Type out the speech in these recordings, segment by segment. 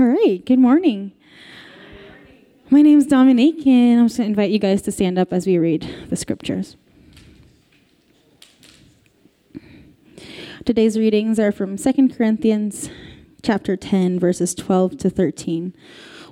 All right, good morning. My name is Dominique, and I'm just going to invite you guys to stand up as we read the scriptures. Today's readings are from 2 Corinthians chapter 10 verses 12 to 13.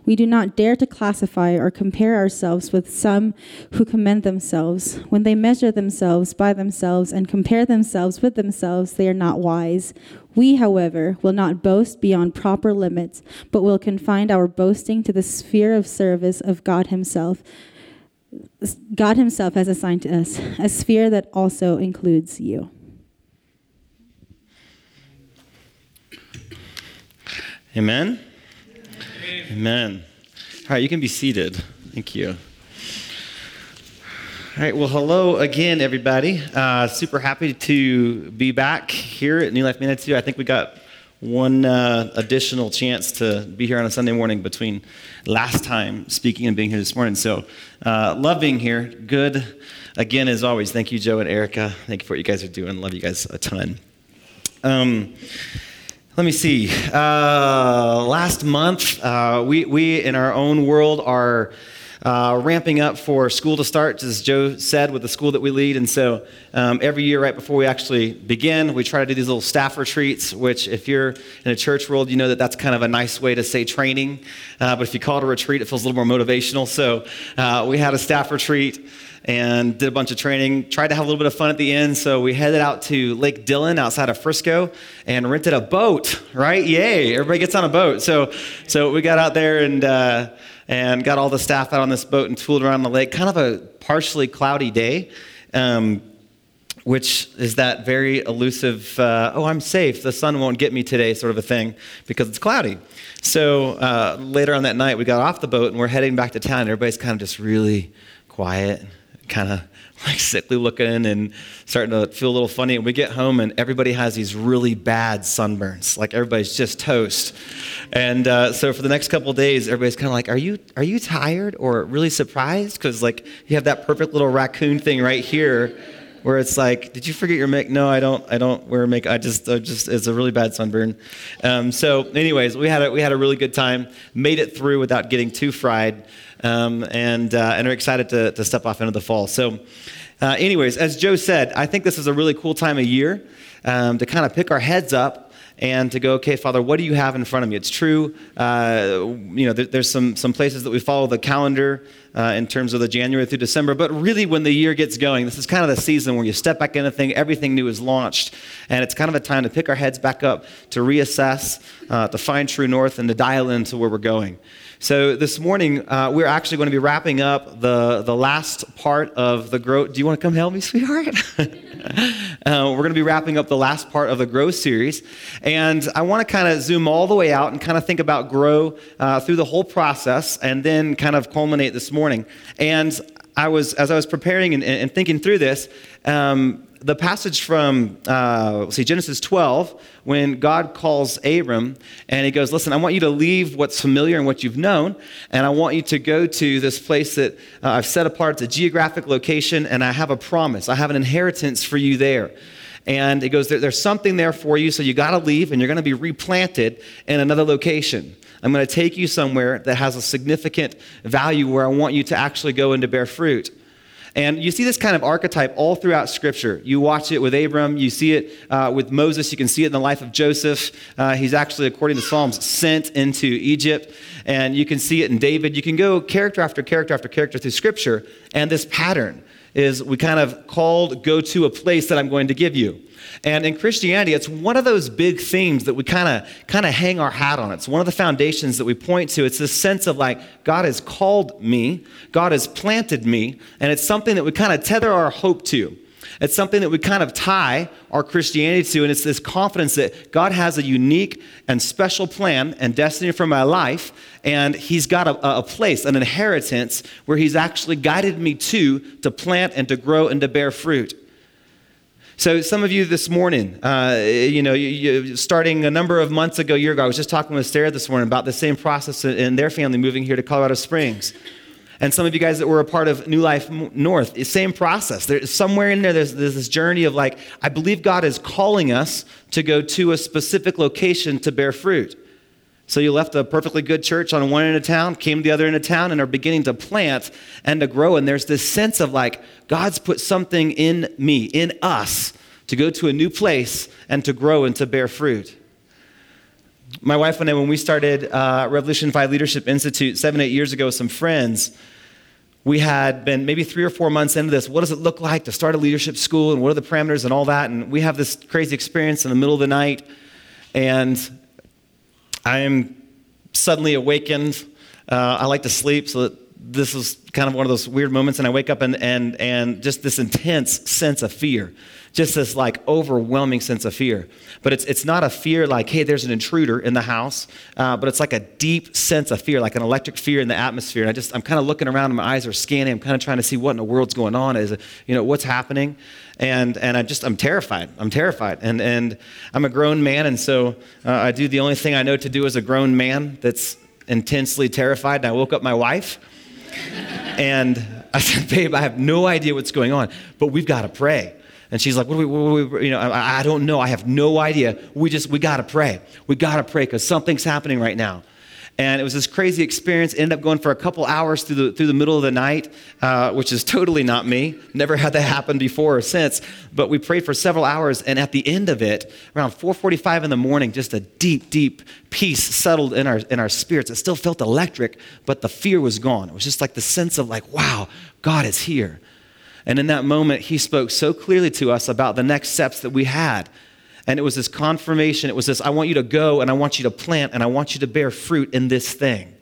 We do not dare to classify or compare ourselves with some who commend themselves. When they measure themselves by themselves and compare themselves with themselves, they are not wise. We, however, will not boast beyond proper limits, but will confine our boasting to the sphere of service of God Himself. God Himself has assigned to us a sphere that also includes you. Amen. Amen. All right, you can be seated. Thank you. All right, well, hello again, everybody. Uh, super happy to be back here at New Life Manitou. I think we got one uh, additional chance to be here on a Sunday morning between last time speaking and being here this morning. So, uh, love being here. Good. Again, as always, thank you, Joe and Erica. Thank you for what you guys are doing. Love you guys a ton. Um, let me see. Uh, last month, uh, we, we in our own world are uh, ramping up for school to start, as Joe said, with the school that we lead. And so um, every year, right before we actually begin, we try to do these little staff retreats, which, if you're in a church world, you know that that's kind of a nice way to say training. Uh, but if you call it a retreat, it feels a little more motivational. So uh, we had a staff retreat and did a bunch of training. Tried to have a little bit of fun at the end, so we headed out to Lake Dillon outside of Frisco and rented a boat. Right? Yay! Everybody gets on a boat. So, so we got out there and uh, and got all the staff out on this boat and tooled around the lake. Kind of a partially cloudy day. Um, which is that very elusive, uh, oh, I'm safe, the sun won't get me today sort of a thing because it's cloudy. So uh, later on that night, we got off the boat and we're heading back to town. Everybody's kind of just really quiet kind of like sickly looking and starting to feel a little funny. And we get home and everybody has these really bad sunburns. Like everybody's just toast. And uh, so for the next couple days, everybody's kind of like, "Are you are you tired or really surprised?" Because like you have that perfect little raccoon thing right here. Where it's like, did you forget your make? No, I don't. I don't wear make. I just, I just, it's a really bad sunburn. Um, so, anyways, we had a, we had a really good time. Made it through without getting too fried um, and, uh, and are excited to, to step off into the fall. So, uh, anyways, as Joe said, I think this is a really cool time of year um, to kind of pick our heads up and to go, okay, Father, what do you have in front of me? It's true, uh, you know, there, there's some, some places that we follow the calendar uh, in terms of the January through December, but really when the year gets going, this is kind of the season where you step back into thing, everything new is launched, and it's kind of a time to pick our heads back up, to reassess, uh, to find true north, and to dial into where we're going. So this morning, uh, we're actually going to be wrapping up the, the last part of the Grow. Do you want to come help me, sweetheart? uh, we're going to be wrapping up the last part of the Grow series. And I want to kind of zoom all the way out and kind of think about Grow uh, through the whole process and then kind of culminate this morning. And I was, as I was preparing and, and thinking through this, um, the passage from, uh, see, Genesis 12, when God calls Abram and he goes, Listen, I want you to leave what's familiar and what you've known, and I want you to go to this place that uh, I've set apart. It's a geographic location, and I have a promise. I have an inheritance for you there. And he goes, there, There's something there for you, so you got to leave, and you're going to be replanted in another location. I'm going to take you somewhere that has a significant value where I want you to actually go and to bear fruit. And you see this kind of archetype all throughout Scripture. You watch it with Abram, you see it uh, with Moses, you can see it in the life of Joseph. Uh, he's actually, according to Psalms, sent into Egypt. And you can see it in David. You can go character after character after character through Scripture, and this pattern is we kind of called go to a place that I'm going to give you. And in Christianity, it's one of those big themes that we kind of kind of hang our hat on. It's one of the foundations that we point to. It's this sense of like God has called me, God has planted me, and it's something that we kind of tether our hope to. It's something that we kind of tie our Christianity to, and it's this confidence that God has a unique and special plan and destiny for my life, and He's got a, a, place, an inheritance where He's actually guided me to to plant and to grow and to bear fruit. So, some of you this morning, uh, you know, you, you, starting a number of months ago, year ago, I was just talking with Sarah this morning about the same process in their family moving here to Colorado Springs. And some of you guys that were a part of New Life North, same process. There's somewhere in there, there's, there's this journey of like, I believe God is calling us to go to a specific location to bear fruit. So you left a perfectly good church on one end of town, came to the other end of town, and are beginning to plant and to grow. And there's this sense of like, God's put something in me, in us, to go to a new place and to grow and to bear fruit. My wife and I, when we started uh, Revolution 5 Leadership Institute seven, eight years ago with some friends, we had been maybe three or four months into this. What does it look like to start a leadership school and what are the parameters and all that? And we have this crazy experience in the middle of the night. And I am suddenly awakened. Uh, I like to sleep, so this was kind of one of those weird moments. And I wake up and, and, and just this intense sense of fear just this like overwhelming sense of fear. But it's, it's not a fear like, hey, there's an intruder in the house, uh, but it's like a deep sense of fear, like an electric fear in the atmosphere. And I just, I'm kind of looking around and my eyes are scanning. I'm kind of trying to see what in the world's going on. Is, you know, what's happening? And, and I just, I'm terrified. I'm terrified. And, and I'm a grown man. And so uh, I do the only thing I know to do as a grown man that's intensely terrified. And I woke up my wife and I said, babe, I have no idea what's going on, but we've got to pray. And she's like, what do we, what do we you know, I, I, don't know. I have no idea. We just, we got to pray. We got to pray because something's happening right now. And it was this crazy experience. Ended up going for a couple hours through the, through the middle of the night, uh, which is totally not me. Never had that happen before or since. But we prayed for several hours. And at the end of it, around 4.45 in the morning, just a deep, deep peace settled in our, in our spirits. It still felt electric, but the fear was gone. It was just like the sense of like, wow, God is here. And in that moment, he spoke so clearly to us about the next steps that we had. And it was this confirmation. It was this I want you to go and I want you to plant and I want you to bear fruit in this thing.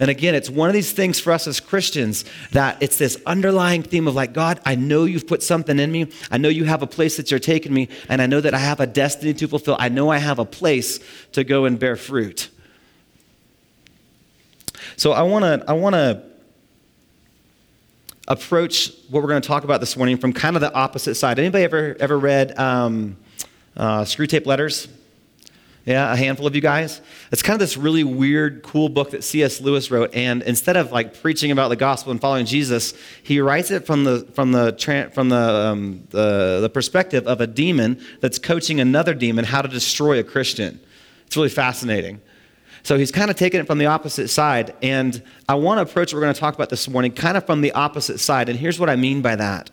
And again, it's one of these things for us as Christians that it's this underlying theme of like, God, I know you've put something in me. I know you have a place that you're taking me. And I know that I have a destiny to fulfill. I know I have a place to go and bear fruit. So I want to I want to approach what we're going to talk about this morning from kind of the opposite side. Anybody ever ever read um, uh, Screwtape Letters? Yeah, a handful of you guys. It's kind of this really weird, cool book that C.S. Lewis wrote, and instead of like preaching about the gospel and following Jesus, he writes it from the from the from the, um, the the perspective of a demon that's coaching another demon how to destroy a Christian. It's really fascinating. So he's kind of taking it from the opposite side. And I want to approach what we're going to talk about this morning kind of from the opposite side. And here's what I mean by that.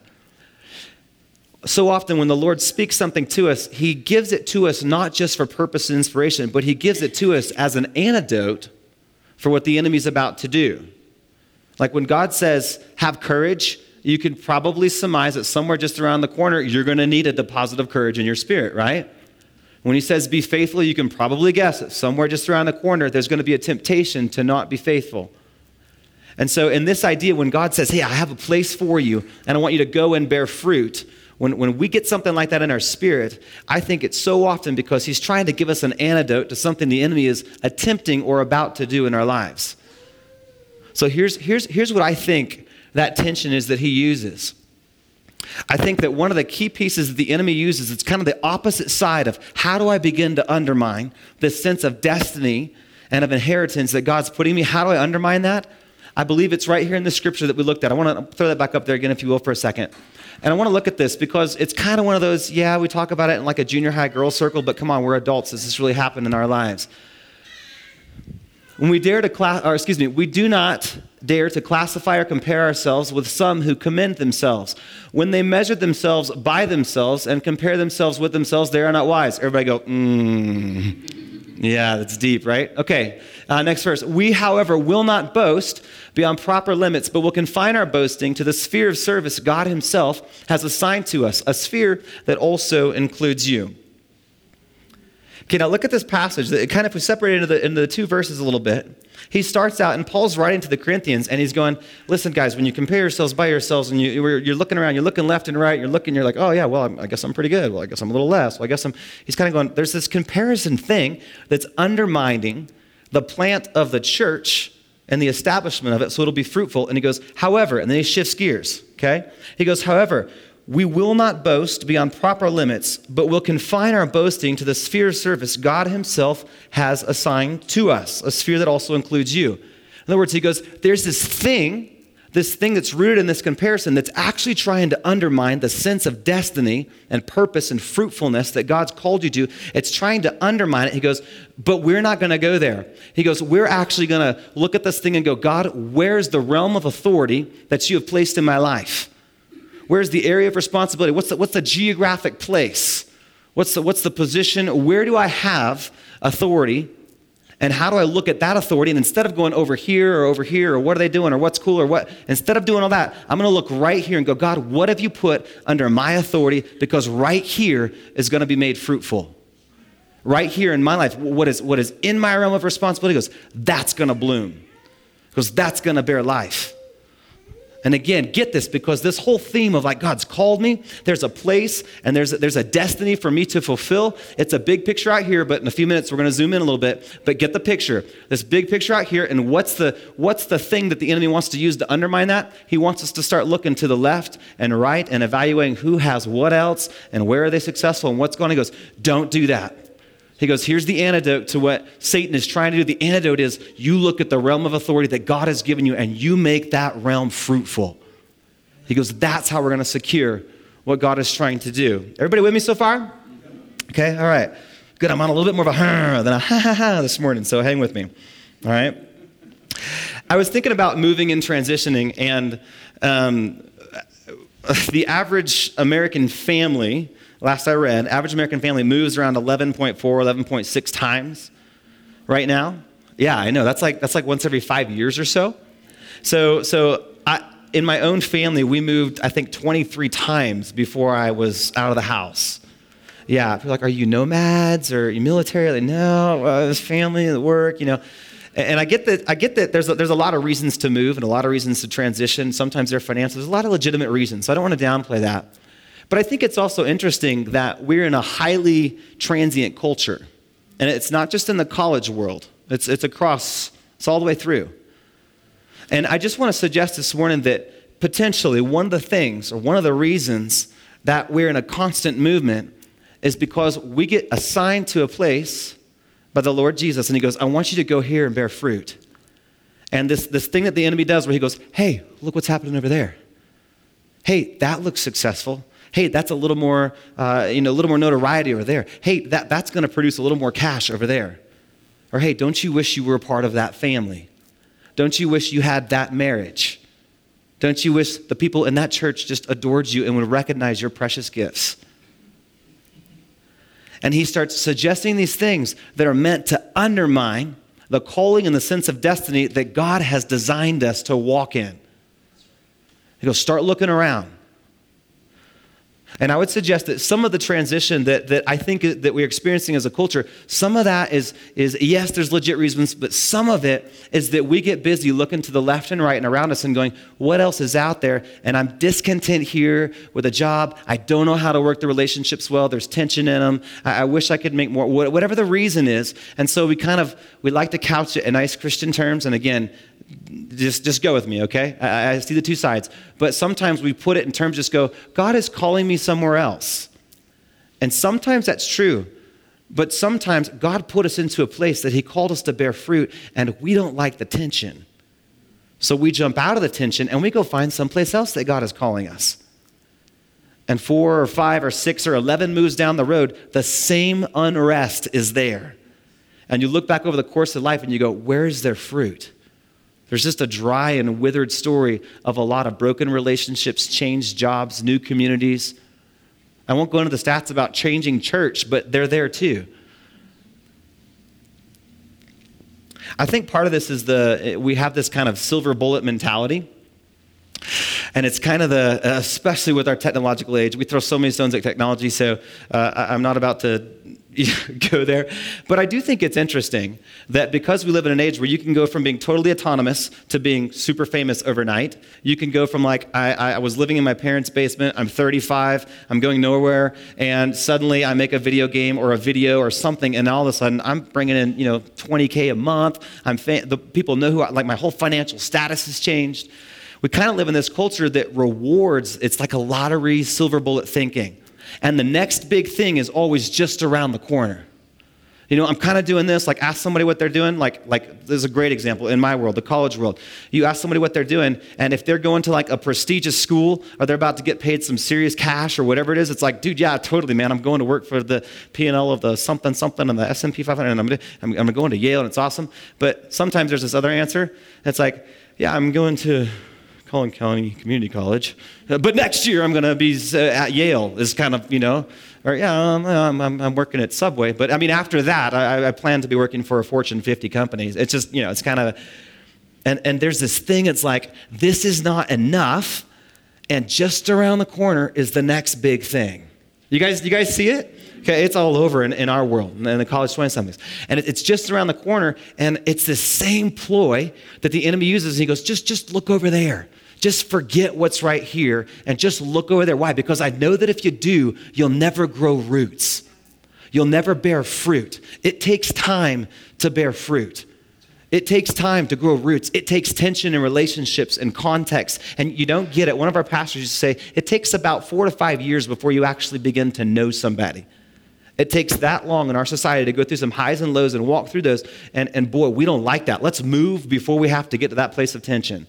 So often, when the Lord speaks something to us, he gives it to us not just for purpose and inspiration, but he gives it to us as an antidote for what the enemy's about to do. Like when God says, have courage, you can probably surmise that somewhere just around the corner, you're going to need a deposit of courage in your spirit, right? When he says be faithful, you can probably guess it. Somewhere just around the corner, there's going to be a temptation to not be faithful. And so, in this idea, when God says, Hey, I have a place for you, and I want you to go and bear fruit, when, when we get something like that in our spirit, I think it's so often because He's trying to give us an antidote to something the enemy is attempting or about to do in our lives. So, here's, here's, here's what I think that tension is that He uses. I think that one of the key pieces that the enemy uses, it's kind of the opposite side of how do I begin to undermine this sense of destiny and of inheritance that God's putting me? How do I undermine that? I believe it's right here in the scripture that we looked at. I want to throw that back up there again, if you will, for a second. And I want to look at this because it's kind of one of those, yeah, we talk about it in like a junior high girl circle, but come on, we're adults. This has really happened in our lives. When we dare to class, or excuse me, we do not dare to classify or compare ourselves with some who commend themselves. When they measure themselves by themselves and compare themselves with themselves, they are not wise. Everybody go, mmm. Yeah, that's deep, right? Okay, uh, next verse. We, however, will not boast beyond proper limits, but will confine our boasting to the sphere of service God Himself has assigned to us, a sphere that also includes you. Okay, now look at this passage. It kind of, we separate into the, into the two verses a little bit, he starts out, and Paul's writing to the Corinthians, and he's going, Listen, guys, when you compare yourselves by yourselves, and you, are looking around, you're looking left and right, you're looking, you're like, Oh, yeah, well, I guess I'm pretty good. Well, I guess I'm a little less. Well, I guess I'm. He's kind of going, There's this comparison thing that's undermining the plant of the church and the establishment of it so it'll be fruitful. And he goes, However, and then he shifts gears, okay? He goes, However, we will not boast beyond proper limits, but will confine our boasting to the sphere of service God Himself has assigned to us, a sphere that also includes you. In other words, he goes, There's this thing this thing that's rooted in this comparison that's actually trying to undermine the sense of destiny and purpose and fruitfulness that God's called you to. It's trying to undermine it. He goes, But we're not going to go there. He goes, We're actually going to look at this thing and go, God, where's the realm of authority that you have placed in my life? Where's the area of responsibility? What's the, what's the geographic place? What's the, what's the position? Where do I have authority? And how do I look at that authority? And instead of going over here or over here or what are they doing or what's cool or what, instead of doing all that, I'm going to look right here and go, God, what have you put under my authority? Because right here is going to be made fruitful. Right here in my life, what is, what is in my realm of responsibility goes, that's going to bloom. Because that's going to bear life. And again, get this because this whole theme of like God's called me, there's a place and there's, a, there's a destiny for me to fulfill. It's a big picture out here, but in a few minutes we're going to zoom in a little bit. But get the picture. This big picture out here, and what's the, what's the thing that the enemy wants to use to undermine that? He wants us to start looking to the left and right and evaluating who has what else and where are they successful and what's going on. He goes, don't do that. He goes, Here's the antidote to what Satan is trying to do. The antidote is you look at the realm of authority that God has given you and you make that realm fruitful. He goes, That's how we're going to secure what God is trying to do. Everybody with me so far? Okay, all right. Good. I'm on a little bit more of a huh than a ha ha ha this morning, so hang with me. All right. I was thinking about moving and transitioning, and um, the average American family last I read, average American family moves around 11.4, 11.6 times right now. Yeah, I know. That's like that's like once every five years or so. So so I, in my own family, we moved I think 23 times before I was out of the house. Yeah, people are like, are you nomads or are you military? Like, no, uh, this family, the work, you know. And I get that. I get that. There's a, there's a lot of reasons to move and a lot of reasons to transition. Sometimes they're financial. There's a lot of legitimate reasons. So I don't want to downplay that. But I think it's also interesting that we're in a highly transient culture. And it's not just in the college world, it's, it's across, it's all the way through. And I just want to suggest this morning that potentially one of the things or one of the reasons that we're in a constant movement is because we get assigned to a place by the Lord Jesus, and He goes, I want you to go here and bear fruit. And this, this thing that the enemy does where he goes, Hey, look what's happening over there. Hey, that looks successful hey, that's a little more, uh, you know, a little more notoriety over there. Hey, that, that's going to produce a little more cash over there. Or hey, don't you wish you were a part of that family? Don't you wish you had that marriage? Don't you wish the people in that church just adored you and would recognize your precious gifts? And he starts suggesting these things that are meant to undermine the calling and the sense of destiny that God has designed us to walk in. He goes, start looking around. And I would suggest that some of the transition that, that I think that we're experiencing as a culture, some of that is, is, yes, there's legit reasons, but some of it is that we get busy looking to the left and right and around us and going, what else is out there? And I'm discontent here with a job. I don't know how to work the relationships well. There's tension in them. I, I wish I could make more, whatever the reason is. And so we kind of, we like to couch it in nice Christian terms. And again, just, just go with me, okay? I, I see the two sides. But sometimes we put it in terms, just go, God is calling me somewhere else. And sometimes that's true. But sometimes God put us into a place that He called us to bear fruit, and we don't like the tension. So we jump out of the tension and we go find someplace else that God is calling us. And four or five or six or 11 moves down the road, the same unrest is there. And you look back over the course of life and you go, Where's their fruit? There's just a dry and withered story of a lot of broken relationships, changed jobs, new communities. I won't go into the stats about changing church, but they're there too. I think part of this is the we have this kind of silver bullet mentality. And it's kind of the, especially with our technological age, we throw so many stones at technology. So uh, I'm not about to go there. But I do think it's interesting that because we live in an age where you can go from being totally autonomous to being super famous overnight, you can go from like, I, I was living in my parents' basement, I'm 35, I'm going nowhere, and suddenly I make a video game or a video or something, and all of a sudden I'm bringing in, you know, 20K a month. I'm fa- the people know who, I, like my whole financial status has changed. We kind of live in this culture that rewards, it's like a lottery, silver bullet thinking and the next big thing is always just around the corner. You know, I'm kind of doing this. Like, ask somebody what they're doing. Like, like there's a great example in my world, the college world. You ask somebody what they're doing, and if they're going to like a prestigious school or they're about to get paid some serious cash or whatever it is, it's like, dude, yeah, totally, man. I'm going to work for the P&L of the something something and the S&P 500, and I'm, I'm, I'm going to Yale, and it's awesome. But sometimes there's this other answer. It's like, yeah, I'm going to Collin County Community College, but next year I'm going to be uh, at Yale. Is kind of you know or yeah, I'm, I'm, I'm, working at Subway. But I mean, after that, I, I plan to be working for a Fortune 50 company. It's just, you know, it's kind of, and, and there's this thing, it's like, this is not enough. And just around the corner is the next big thing. You guys, you guys see it? Okay, it's all over in, in our world, in the college 20 somethings. And it, it's just around the corner, and it's the same ploy that the enemy uses. And he goes, just, just look over there. Just forget what's right here and just look over there. Why? Because I know that if you do, you'll never grow roots. You'll never bear fruit. It takes time to bear fruit. It takes time to grow roots. It takes tension in relationships and context. And you don't get it. One of our pastors used to say, it takes about four to five years before you actually begin to know somebody. It takes that long in our society to go through some highs and lows and walk through those. And, and boy, we don't like that. Let's move before we have to get to that place of tension.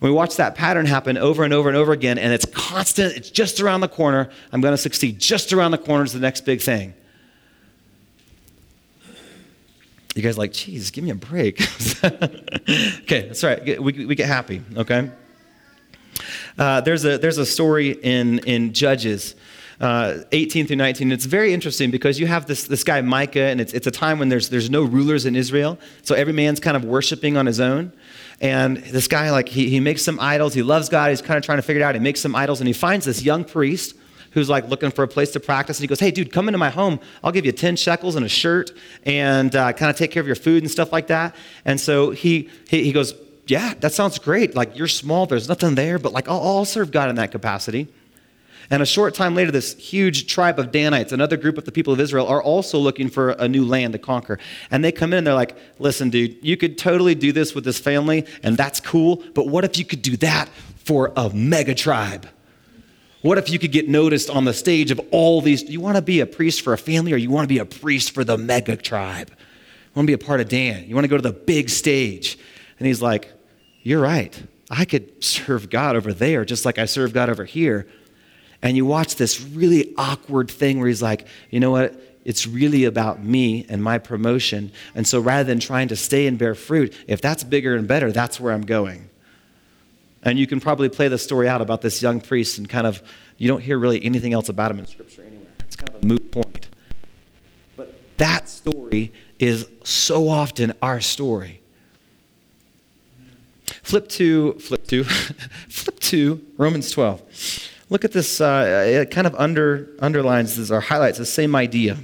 We watch that pattern happen over and over and over again, and it's constant. It's just around the corner. I'm going to succeed. Just around the corner is the next big thing. You guys like, geez, give me a break. okay, that's right. We, we get happy, okay? Uh, there's, a, there's a story in, in Judges. Uh, 18 through 19. It's very interesting because you have this, this guy Micah, and it's, it's a time when there's, there's no rulers in Israel. So every man's kind of worshiping on his own. And this guy, like, he, he makes some idols. He loves God. He's kind of trying to figure it out. He makes some idols, and he finds this young priest who's like looking for a place to practice. And he goes, Hey, dude, come into my home. I'll give you 10 shekels and a shirt and uh, kind of take care of your food and stuff like that. And so he, he, he goes, Yeah, that sounds great. Like, you're small, there's nothing there, but like, I'll, I'll serve God in that capacity. And a short time later, this huge tribe of Danites, another group of the people of Israel, are also looking for a new land to conquer. And they come in and they're like, listen, dude, you could totally do this with this family, and that's cool, but what if you could do that for a mega tribe? What if you could get noticed on the stage of all these? You want to be a priest for a family or you want to be a priest for the mega tribe? You want to be a part of Dan? You want to go to the big stage? And he's like, You're right. I could serve God over there just like I serve God over here. And you watch this really awkward thing where he's like, you know what? It's really about me and my promotion. And so rather than trying to stay and bear fruit, if that's bigger and better, that's where I'm going. And you can probably play the story out about this young priest and kind of, you don't hear really anything else about him in Scripture anywhere. It's kind of a moot point. But that story is so often our story. Flip to, flip to, flip to Romans 12. Look at this, uh, it kind of under, underlines this or highlights the same idea.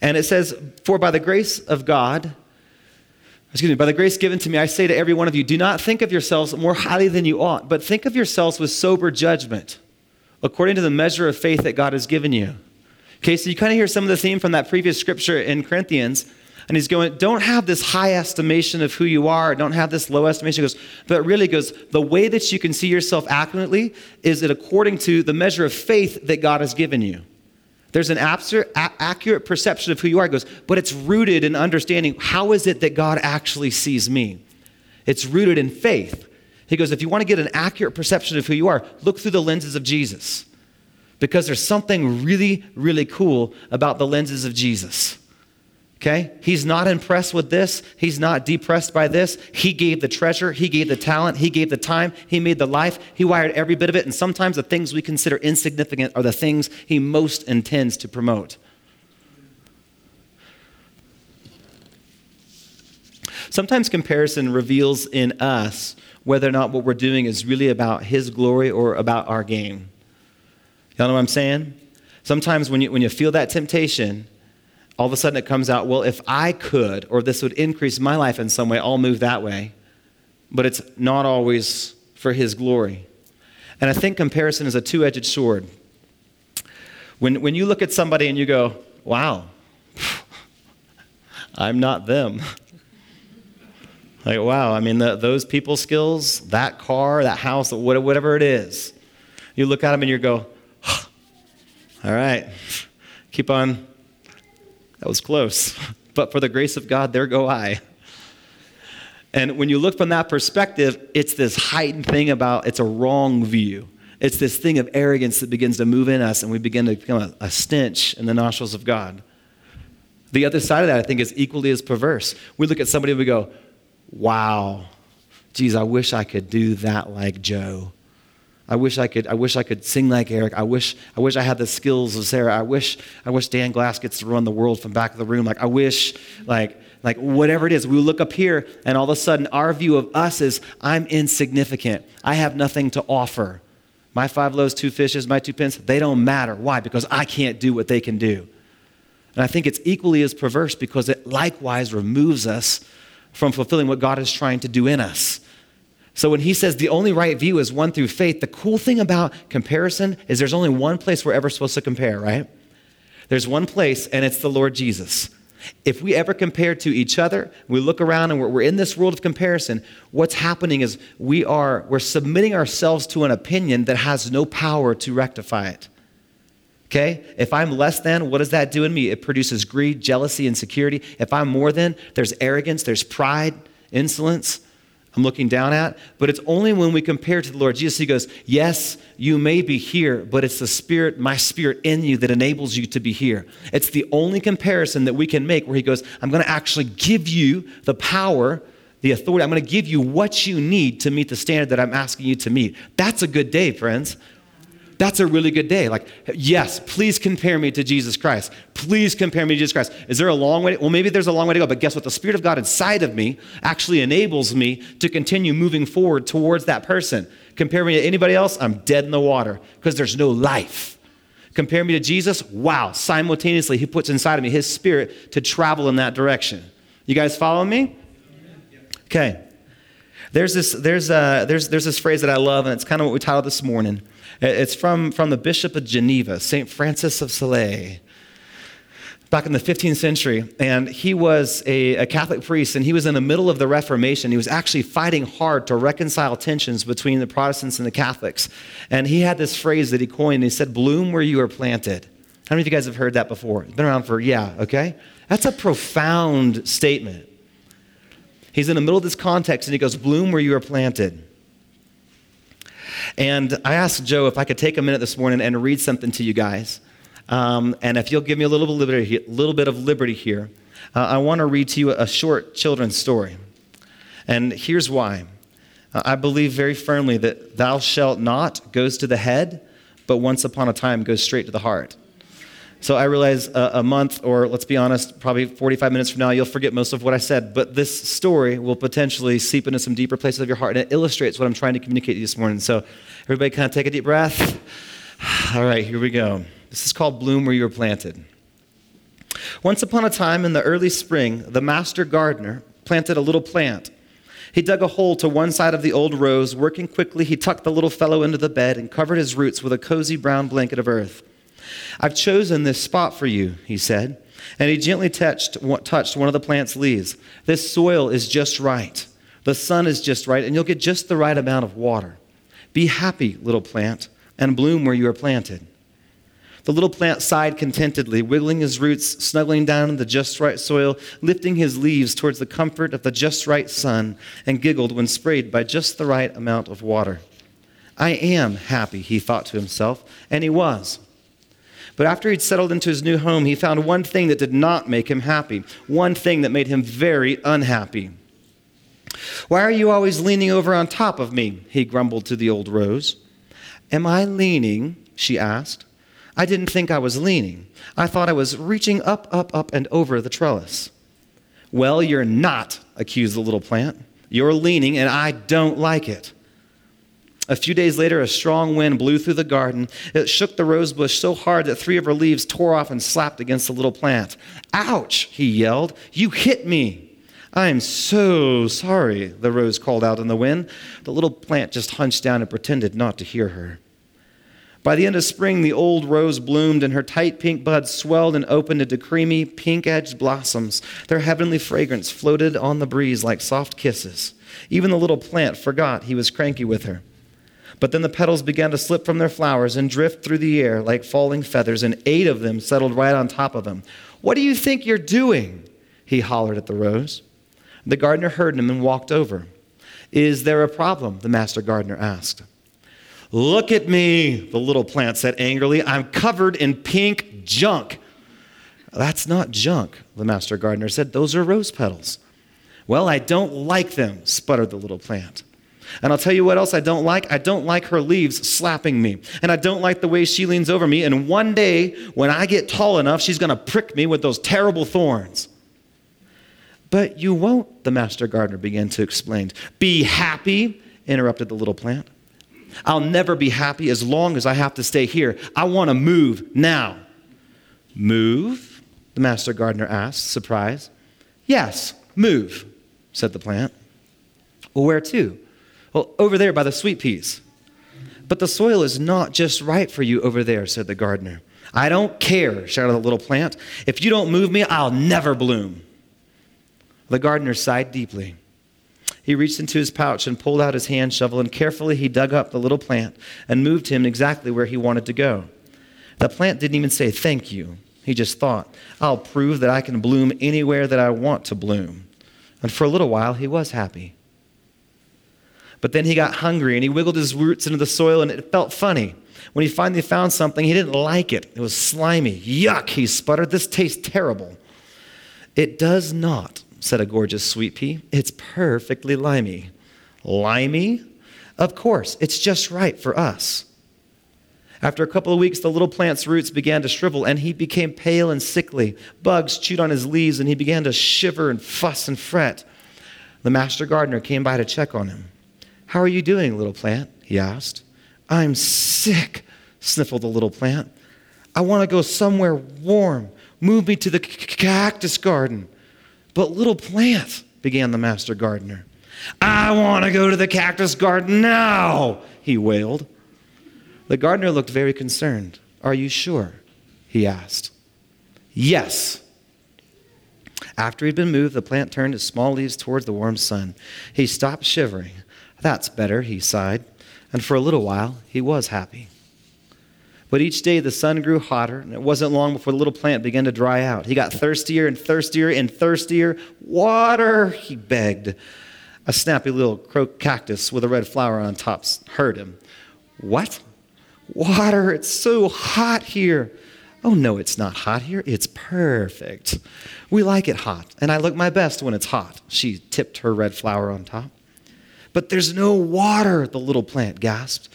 And it says, For by the grace of God, excuse me, by the grace given to me, I say to every one of you, do not think of yourselves more highly than you ought, but think of yourselves with sober judgment, according to the measure of faith that God has given you. Okay, so you kind of hear some of the theme from that previous scripture in Corinthians and he's going, don't have this high estimation of who you are, don't have this low estimation. He goes, but really goes, the way that you can see yourself accurately is it according to the measure of faith that God has given you. There's an accurate perception of who you are. He goes, but it's rooted in understanding how is it that God actually sees me? It's rooted in faith. He goes, if you want to get an accurate perception of who you are, look through the lenses of Jesus. Because there's something really, really cool about the lenses of Jesus. Okay? He's not impressed with this. He's not depressed by this. He gave the treasure. He gave the talent. He gave the time. He made the life. He wired every bit of it. And sometimes the things we consider insignificant are the things he most intends to promote. Sometimes comparison reveals in us whether or not what we're doing is really about his glory or about our gain. Y'all know what I'm saying? Sometimes when you, when you feel that temptation, all of a sudden it comes out, well, if I could, or this would increase my life in some way, I'll move that way. But it's not always for His glory. And I think comparison is a two edged sword. When, when you look at somebody and you go, wow, I'm not them. like, wow, I mean, the, those people skills, that car, that house, whatever it is, you look at them and you go, all right, keep on That was close. But for the grace of God, there go I. And when you look from that perspective, it's this heightened thing about it's a wrong view. It's this thing of arrogance that begins to move in us, and we begin to become a, a stench in the nostrils of God. The other side of that, I think, is equally as perverse. We look at somebody and we go, wow, geez, I wish I could do that like Joe. I wish I could, I wish I could sing like Eric. I wish, I wish I had the skills of Sarah. I wish, I wish Dan Glass gets to run the world from back of the room. Like, I wish, like, like whatever it is. We look up here and all of a sudden our view of us is I'm insignificant. I have nothing to offer. My five loaves, two fishes, my two pence, they don't matter. Why? Because I can't do what they can do. And I think it's equally as perverse because it likewise removes us from fulfilling what God is trying to do in us. So when he says the only right view is one through faith, the cool thing about comparison is there's only one place we're ever supposed to compare, right? There's one place, and it's the Lord Jesus. If we ever compare to each other, we look around and we're, we're, in this world of comparison, what's happening is we are we're submitting ourselves to an opinion that has no power to rectify it. Okay? If I'm less than, what does that do in me? It produces greed, jealousy, insecurity. If I'm more than, there's arrogance, there's pride, insolence. I'm looking down at, but it's only when we compare to the Lord Jesus. He goes, Yes, you may be here, but it's the Spirit, my Spirit in you that enables you to be here. It's the only comparison that we can make where He goes, I'm going to actually give you the power, the authority. I'm going to give you what you need to meet the standard that I'm asking you to meet. That's a good day, friends that's a really good day. Like, yes, please compare me to Jesus Christ. Please compare me to Jesus Christ. Is there a long way? To, well, maybe there's a long way to go, but guess what? The Spirit of God inside of me actually enables me to continue moving forward towards that person. Compare me to anybody else, I'm dead in the water because there's no life. Compare me to Jesus, wow, simultaneously, He puts inside of me His Spirit to travel in that direction. You guys follow me? Okay. There's this, there's, uh, there's, there's this phrase that I love, and it's kind of what we titled this morning. It's from, from the Bishop of Geneva, St. Francis of Sales, back in the 15th century. And he was a, a, Catholic priest, and he was in the middle of the Reformation. He was actually fighting hard to reconcile tensions between the Protestants and the Catholics. And he had this phrase that he coined. He said, Bloom where you are planted. How many of you guys have heard that before? It's been around for, yeah, okay? That's a profound statement. He's in the middle of this context, and he goes, Bloom where you are planted. And I asked Joe if I could take a minute this morning and read something to you guys. Um, and if you'll give me a little, liberty, little bit of liberty here, uh, I want to read to you a short children's story. And here's why. Uh, I believe very firmly that thou shalt not goes to the head, but once upon a time goes straight to the heart. So I realize a, a, month, or let's be honest, probably 45 minutes from now, you'll forget most of what I said. But this story will potentially seep into some deeper places of your heart, and it illustrates what I'm trying to communicate to you this morning. So everybody kind of take a deep breath. All right, here we go. This is called Bloom Where You Were Planted. Once upon a time in the early spring, the master gardener planted a little plant. He dug a hole to one side of the old rose. Working quickly, he tucked the little fellow into the bed and covered his roots with a cozy brown blanket of earth. I've chosen this spot for you, he said. And he gently touched, touched one of the plant's leaves. This soil is just right. The sun is just right, and you'll get just the right amount of water. Be happy, little plant, and bloom where you are planted. The little plant sighed contentedly, wiggling his roots, snuggling down in the just right soil, lifting his leaves towards the comfort of the just right sun, and giggled when sprayed by just the right amount of water. I am happy, he thought to himself, and he was. But after he'd settled into his new home, he found one thing that did not make him happy, one thing that made him very unhappy. Why are you always leaning over on top of me? He grumbled to the old rose. Am I leaning? she asked. I didn't think I was leaning. I thought I was reaching up, up, up, and over the trellis. Well, you're not, accused the little plant. You're leaning, and I don't like it. A few days later, a strong wind blew through the garden. It shook the rose bush so hard that three of her leaves tore off and slapped against the little plant. Ouch, he yelled. You hit me. I'm so sorry, the rose called out in the wind. The little plant just hunched down and pretended not to hear her. By the end of spring, the old rose bloomed, and her tight pink buds swelled and opened into creamy, pink edged blossoms. Their heavenly fragrance floated on the breeze like soft kisses. Even the little plant forgot he was cranky with her. But then the petals began to slip from their flowers and drift through the air like falling feathers, and eight of them settled right on top of him. What do you think you're doing? He hollered at the rose. The gardener heard him and walked over. Is there a problem? The master gardener asked. Look at me, the little plant said angrily. I'm covered in pink junk. That's not junk, the master gardener said. Those are rose petals. Well, I don't like them, sputtered the little plant. And I'll tell you what else I don't like. I don't like her leaves slapping me. And I don't like the way she leans over me. And one day, when I get tall enough, she's going to prick me with those terrible thorns. But you won't, the master gardener began to explain. Be happy, interrupted the little plant. I'll never be happy as long as I have to stay here. I want to move now. Move? The master gardener asked, surprised. Yes, move, said the plant. Well, where to? Well, over there by the sweet peas. But the soil is not just right for you over there, said the gardener. I don't care, shouted the little plant. If you don't move me, I'll never bloom. The gardener sighed deeply. He reached into his pouch and pulled out his hand shovel, and carefully he dug up the little plant and moved him exactly where he wanted to go. The plant didn't even say thank you. He just thought, I'll prove that I can bloom anywhere that I want to bloom. And for a little while, he was happy. But then he got hungry and he wiggled his roots into the soil and it felt funny. When he finally found something, he didn't like it. It was slimy. Yuck, he sputtered. This tastes terrible. It does not, said a gorgeous sweet pea. It's perfectly limey. Limey? Of course, it's just right for us. After a couple of weeks, the little plant's roots began to shrivel, and he became pale and sickly. Bugs chewed on his leaves, and he began to shiver and fuss and fret. The master gardener came by to check on him. How are you doing, little plant? he asked. I'm sick, sniffled the little plant. I want to go somewhere warm. Move me to the cactus garden. But, little plant, began the master gardener. I want to go to the cactus garden now, he wailed. The gardener looked very concerned. Are you sure? he asked. Yes. After he'd been moved, the plant turned its small leaves towards the warm sun. He stopped shivering that's better, he sighed. And for a little while, he was happy. But each day the sun grew hotter, and it wasn't long before the little plant began to dry out. He got thirstier and thirstier and thirstier. Water, he begged. A snappy little cactus with a red flower on top heard him. What? Water, it's so hot here. Oh, no, it's not hot here. It's perfect. We like it hot, and I look my best when it's hot. She tipped her red flower on top. But there's no water, the little plant gasped.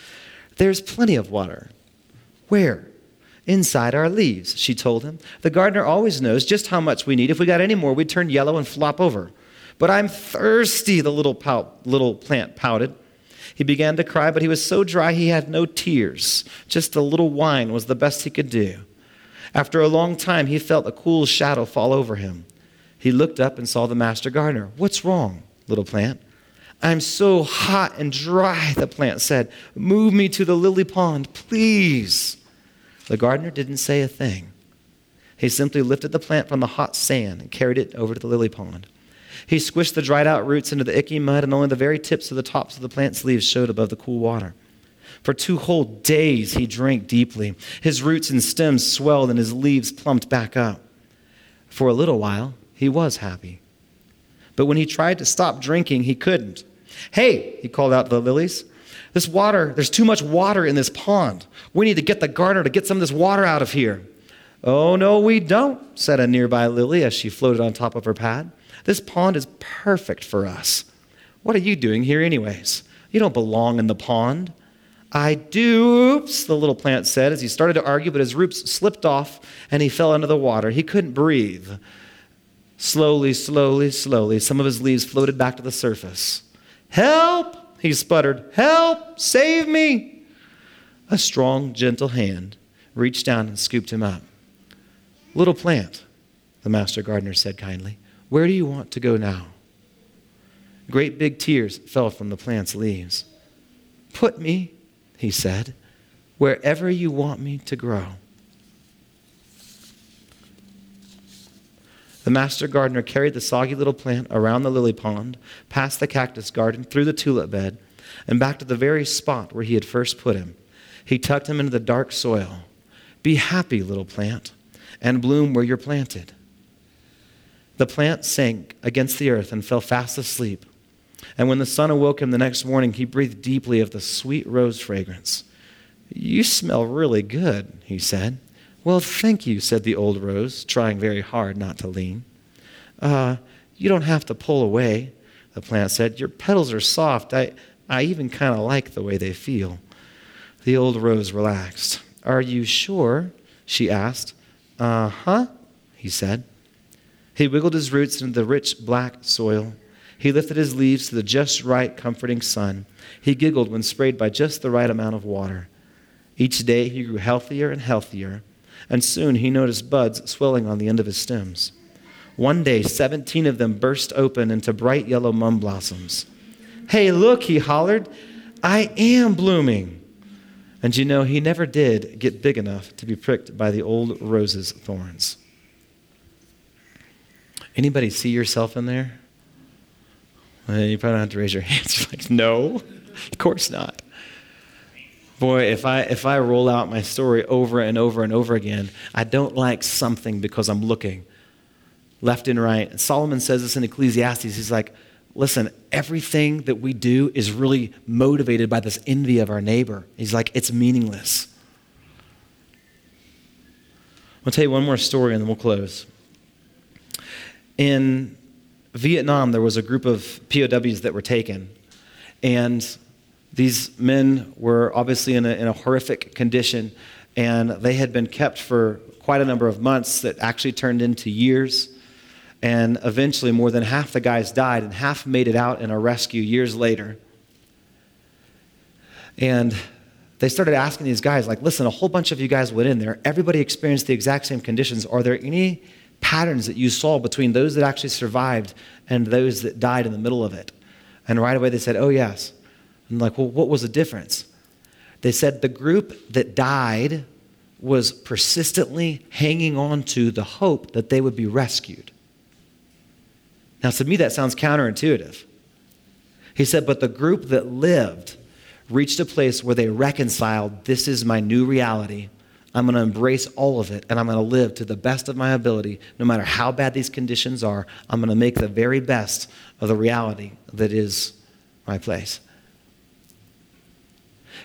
There's plenty of water. Where? Inside our leaves, she told him. The gardener always knows just how much we need. If we got any more, we'd turn yellow and flop over. But I'm thirsty, the little, pout, little plant pouted. He began to cry, but he was so dry he had no tears. Just a little whine was the best he could do. After a long time, he felt a cool shadow fall over him. He looked up and saw the master gardener. What's wrong, little plant? I'm so hot and dry, the plant said. Move me to the lily pond, please. The gardener didn't say a thing. He simply lifted the plant from the hot sand and carried it over to the lily pond. He squished the dried out roots into the icky mud, and only the very tips of the tops of the plant's leaves showed above the cool water. For two whole days he drank deeply. His roots and stems swelled, and his leaves plumped back up. For a little while, he was happy. But when he tried to stop drinking, he couldn't. Hey, he called out to the lilies, this water, there's too much water in this pond. We need to get the gardener to get some of this water out of here. Oh, no, we don't, said a nearby lily as she floated on top of her pad. This pond is perfect for us. What are you doing here, anyways? You don't belong in the pond. I do, oops, the little plant said as he started to argue, but his roots slipped off and he fell into the water. He couldn't breathe. Slowly, slowly, slowly, some of his leaves floated back to the surface. Help! He sputtered. Help! Save me! A strong, gentle hand reached down and scooped him up. Little plant, the master gardener said kindly, where do you want to go now? Great big tears fell from the plant's leaves. Put me, he said, wherever you want me to grow. The master gardener carried the soggy little plant around the lily pond, past the cactus garden, through the tulip bed, and back to the very spot where he had first put him. He tucked him into the dark soil. Be happy, little plant, and bloom where you're planted. The plant sank against the earth and fell fast asleep. And when the sun awoke him the next morning, he breathed deeply of the sweet rose fragrance. You smell really good, he said. Well, thank you, said the old rose, trying very hard not to lean. Uh, you don't have to pull away, the plant said. Your petals are soft. I, I even kind of like the way they feel. The old rose relaxed. Are you sure? she asked. Uh huh, he said. He wiggled his roots into the rich black soil. He lifted his leaves to the just right, comforting sun. He giggled when sprayed by just the right amount of water. Each day he grew healthier and healthier, and soon he noticed buds swelling on the end of his stems. One day, 17 of them burst open into bright yellow mum blossoms. Hey, look, he hollered, I am blooming. And you know, he never did get big enough to be pricked by the old rose's thorns. Anybody see yourself in there? You probably don't have to raise your hands. You're like, no, of course not. Boy, if I if I roll out my story over and over and over again, I don't like something because I'm looking left and right. And Solomon says this in Ecclesiastes. He's like, listen, everything that we do is really motivated by this envy of our neighbor. He's like, it's meaningless. I'll tell you one more story and then we'll close. In Vietnam, there was a group of POWs that were taken. And these men were obviously in a, in a horrific condition, and they had been kept for quite a number of months that actually turned into years. And eventually, more than half the guys died, and half made it out in a rescue years later. And they started asking these guys, like, listen, a whole bunch of you guys went in there. Everybody experienced the exact same conditions. Are there any patterns that you saw between those that actually survived and those that died in the middle of it? And right away they said, oh, yes. And like, well, what was the difference? They said the group that died was persistently hanging on to the hope that they would be rescued. Now, to me, that sounds counterintuitive. He said, but the group that lived reached a place where they reconciled this is my new reality. I'm going to embrace all of it and I'm going to live to the best of my ability, no matter how bad these conditions are. I'm going to make the very best of the reality that is my place.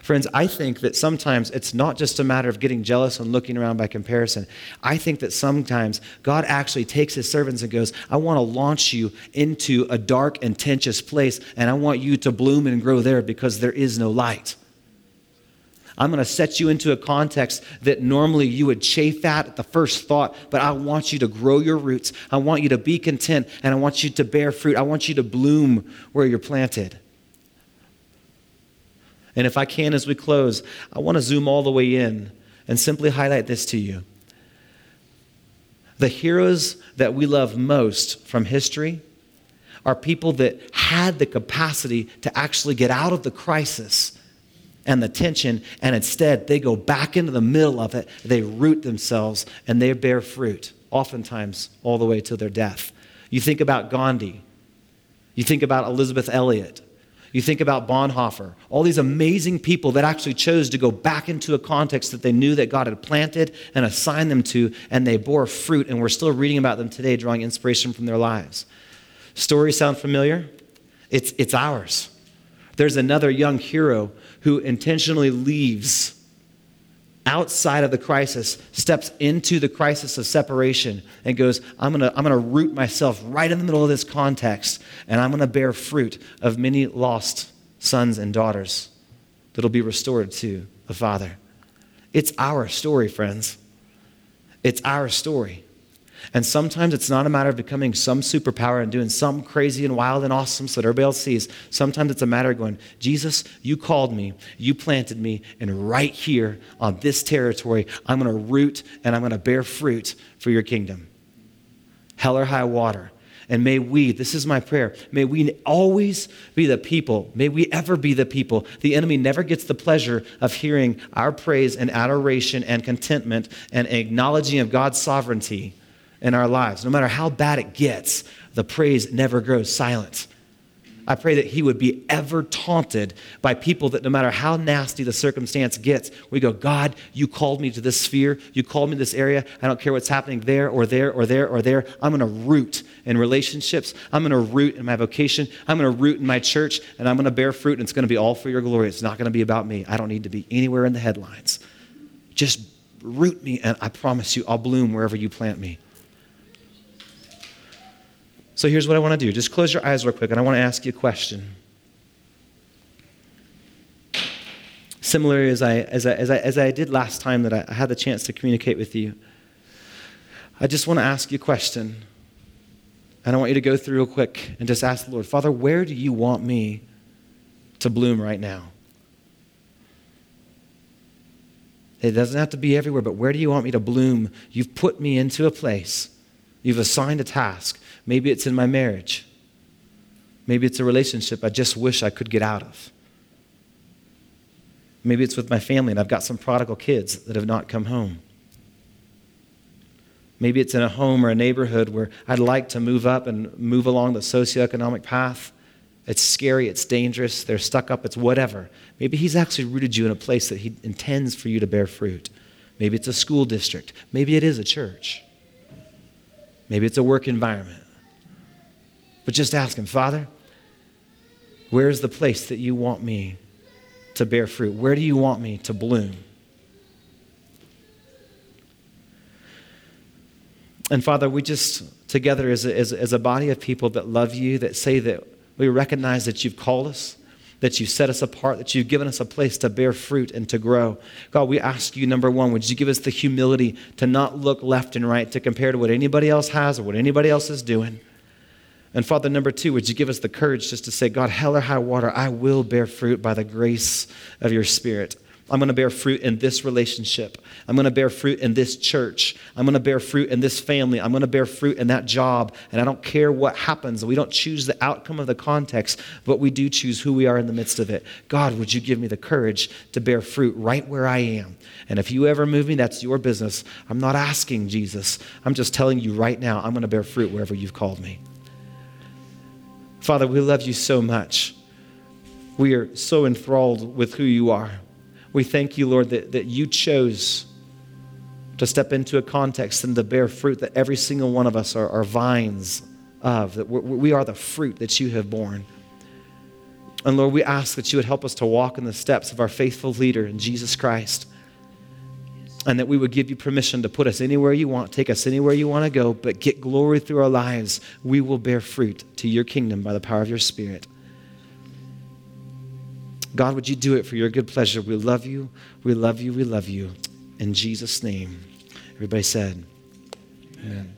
Friends, I think that sometimes it's not just a matter of getting jealous and looking around by comparison. I think that sometimes God actually takes his servants and goes, I want to launch you into a dark and tenuous place, and I want you to bloom and grow there because there is no light. I'm going to set you into a context that normally you would chafe at at the first thought, but I want you to grow your roots. I want you to be content, and I want you to bear fruit. I want you to bloom where you're planted. And if I can, as we close, I want to zoom all the way in and simply highlight this to you. The heroes that we love most from history are people that had the capacity to actually get out of the crisis and the tension, and instead they go back into the middle of it. They root themselves and they bear fruit, oftentimes all the way to their death. You think about Gandhi, you think about Elisabeth Elliot, you think about Bonhoeffer, all these amazing people that actually chose to go back into a context that they knew that God had planted and assigned them to, and they bore fruit, and we're still reading about them today, drawing inspiration from their lives. Stories sound familiar? It's, it's ours. There's another young hero who intentionally leaves outside of the crisis, steps into the crisis of separation, and goes, I'm going to I'm to root myself right in the middle of this context, and I'm going to bear fruit of many lost sons and daughters that'll be restored to the Father. It's our story, friends. It's our story. And sometimes it's not a matter of becoming some superpower and doing something crazy and wild and awesome so that everybody else sees. Sometimes it's a matter of going, Jesus, you called me, you planted me, and right here on this territory, I'm going to root and I'm going to bear fruit for your kingdom. Hell or high water. And may we, this is my prayer, may we always be the people, may we ever be the people. The enemy never gets the pleasure of hearing our praise and adoration and contentment and acknowledging of God's sovereignty in our lives. No matter how bad it gets, the praise never grows silent. I pray that he would be ever taunted by people that no matter how nasty the circumstance gets, we go, God, you called me to this sphere. You called me to this area. I don't care what's happening there or there or there or there. I'm going to root in relationships. I'm going to root in my vocation. I'm going to root in my church, and I'm going to bear fruit, and it's going to be all for your glory. It's not going to be about me. I don't need to be anywhere in the headlines. Just root me, and I promise you, I'll bloom wherever you plant me. So here's what I want to do. Just close your eyes real quick, and I want to ask you a question. Similarly, as I, as I, as I, as I did last time that I, I had the chance to communicate with you, I just want to ask you a question. And I want you to go through real quick and just ask the Lord, Father, where do you want me to bloom right now? It doesn't have to be everywhere, but where do you want me to bloom? You've put me into a place, you've assigned a task. Maybe it's in my marriage. Maybe it's a relationship I just wish I could get out of. Maybe it's with my family and I've got some prodigal kids that have not come home. Maybe it's in a home or a neighborhood where I'd like to move up and move along the socioeconomic path. It's scary, it's dangerous, they're stuck up, it's whatever. Maybe He's actually rooted you in a place that He intends for you to bear fruit. Maybe it's a school district. Maybe it is a church. Maybe it's a work environment. But just ask Him, Father, where's the place that you want me to bear fruit? Where do you want me to bloom? And Father, we just, together as a, as a body of people that love you, that say that we recognize that you've called us, that you've set us apart, that you've given us a place to bear fruit and to grow. God, we ask you, number one, would you give us the humility to not look left and right, to compare to what anybody else has or what anybody else is doing? And Father, number two, would you give us the courage just to say, God, hell or high water, I will bear fruit by the grace of your Spirit. I'm going to bear fruit in this relationship. I'm going to bear fruit in this church. I'm going to bear fruit in this family. I'm going to bear fruit in that job. And I don't care what happens. We don't choose the outcome of the context, but we do choose who we are in the midst of it. God, would you give me the courage to bear fruit right where I am? And if you ever move me, that's your business. I'm not asking, Jesus. I'm just telling you right now, I'm going to bear fruit wherever you've called me. Father, we love you so much. We are so enthralled with who you are. We thank you, Lord, that, that you chose to step into a context and to bear fruit that every single one of us are, are vines of, that we are the fruit that you have borne. And Lord, we ask that you would help us to walk in the steps of our faithful leader in Jesus Christ and that we would give you permission to put us anywhere you want, take us anywhere you want to go, but get glory through our lives. We will bear fruit to your kingdom by the power of your Spirit. God, would you do it for your good pleasure? We love you, we love you, we love you. In Jesus' name. Everybody said, Amen.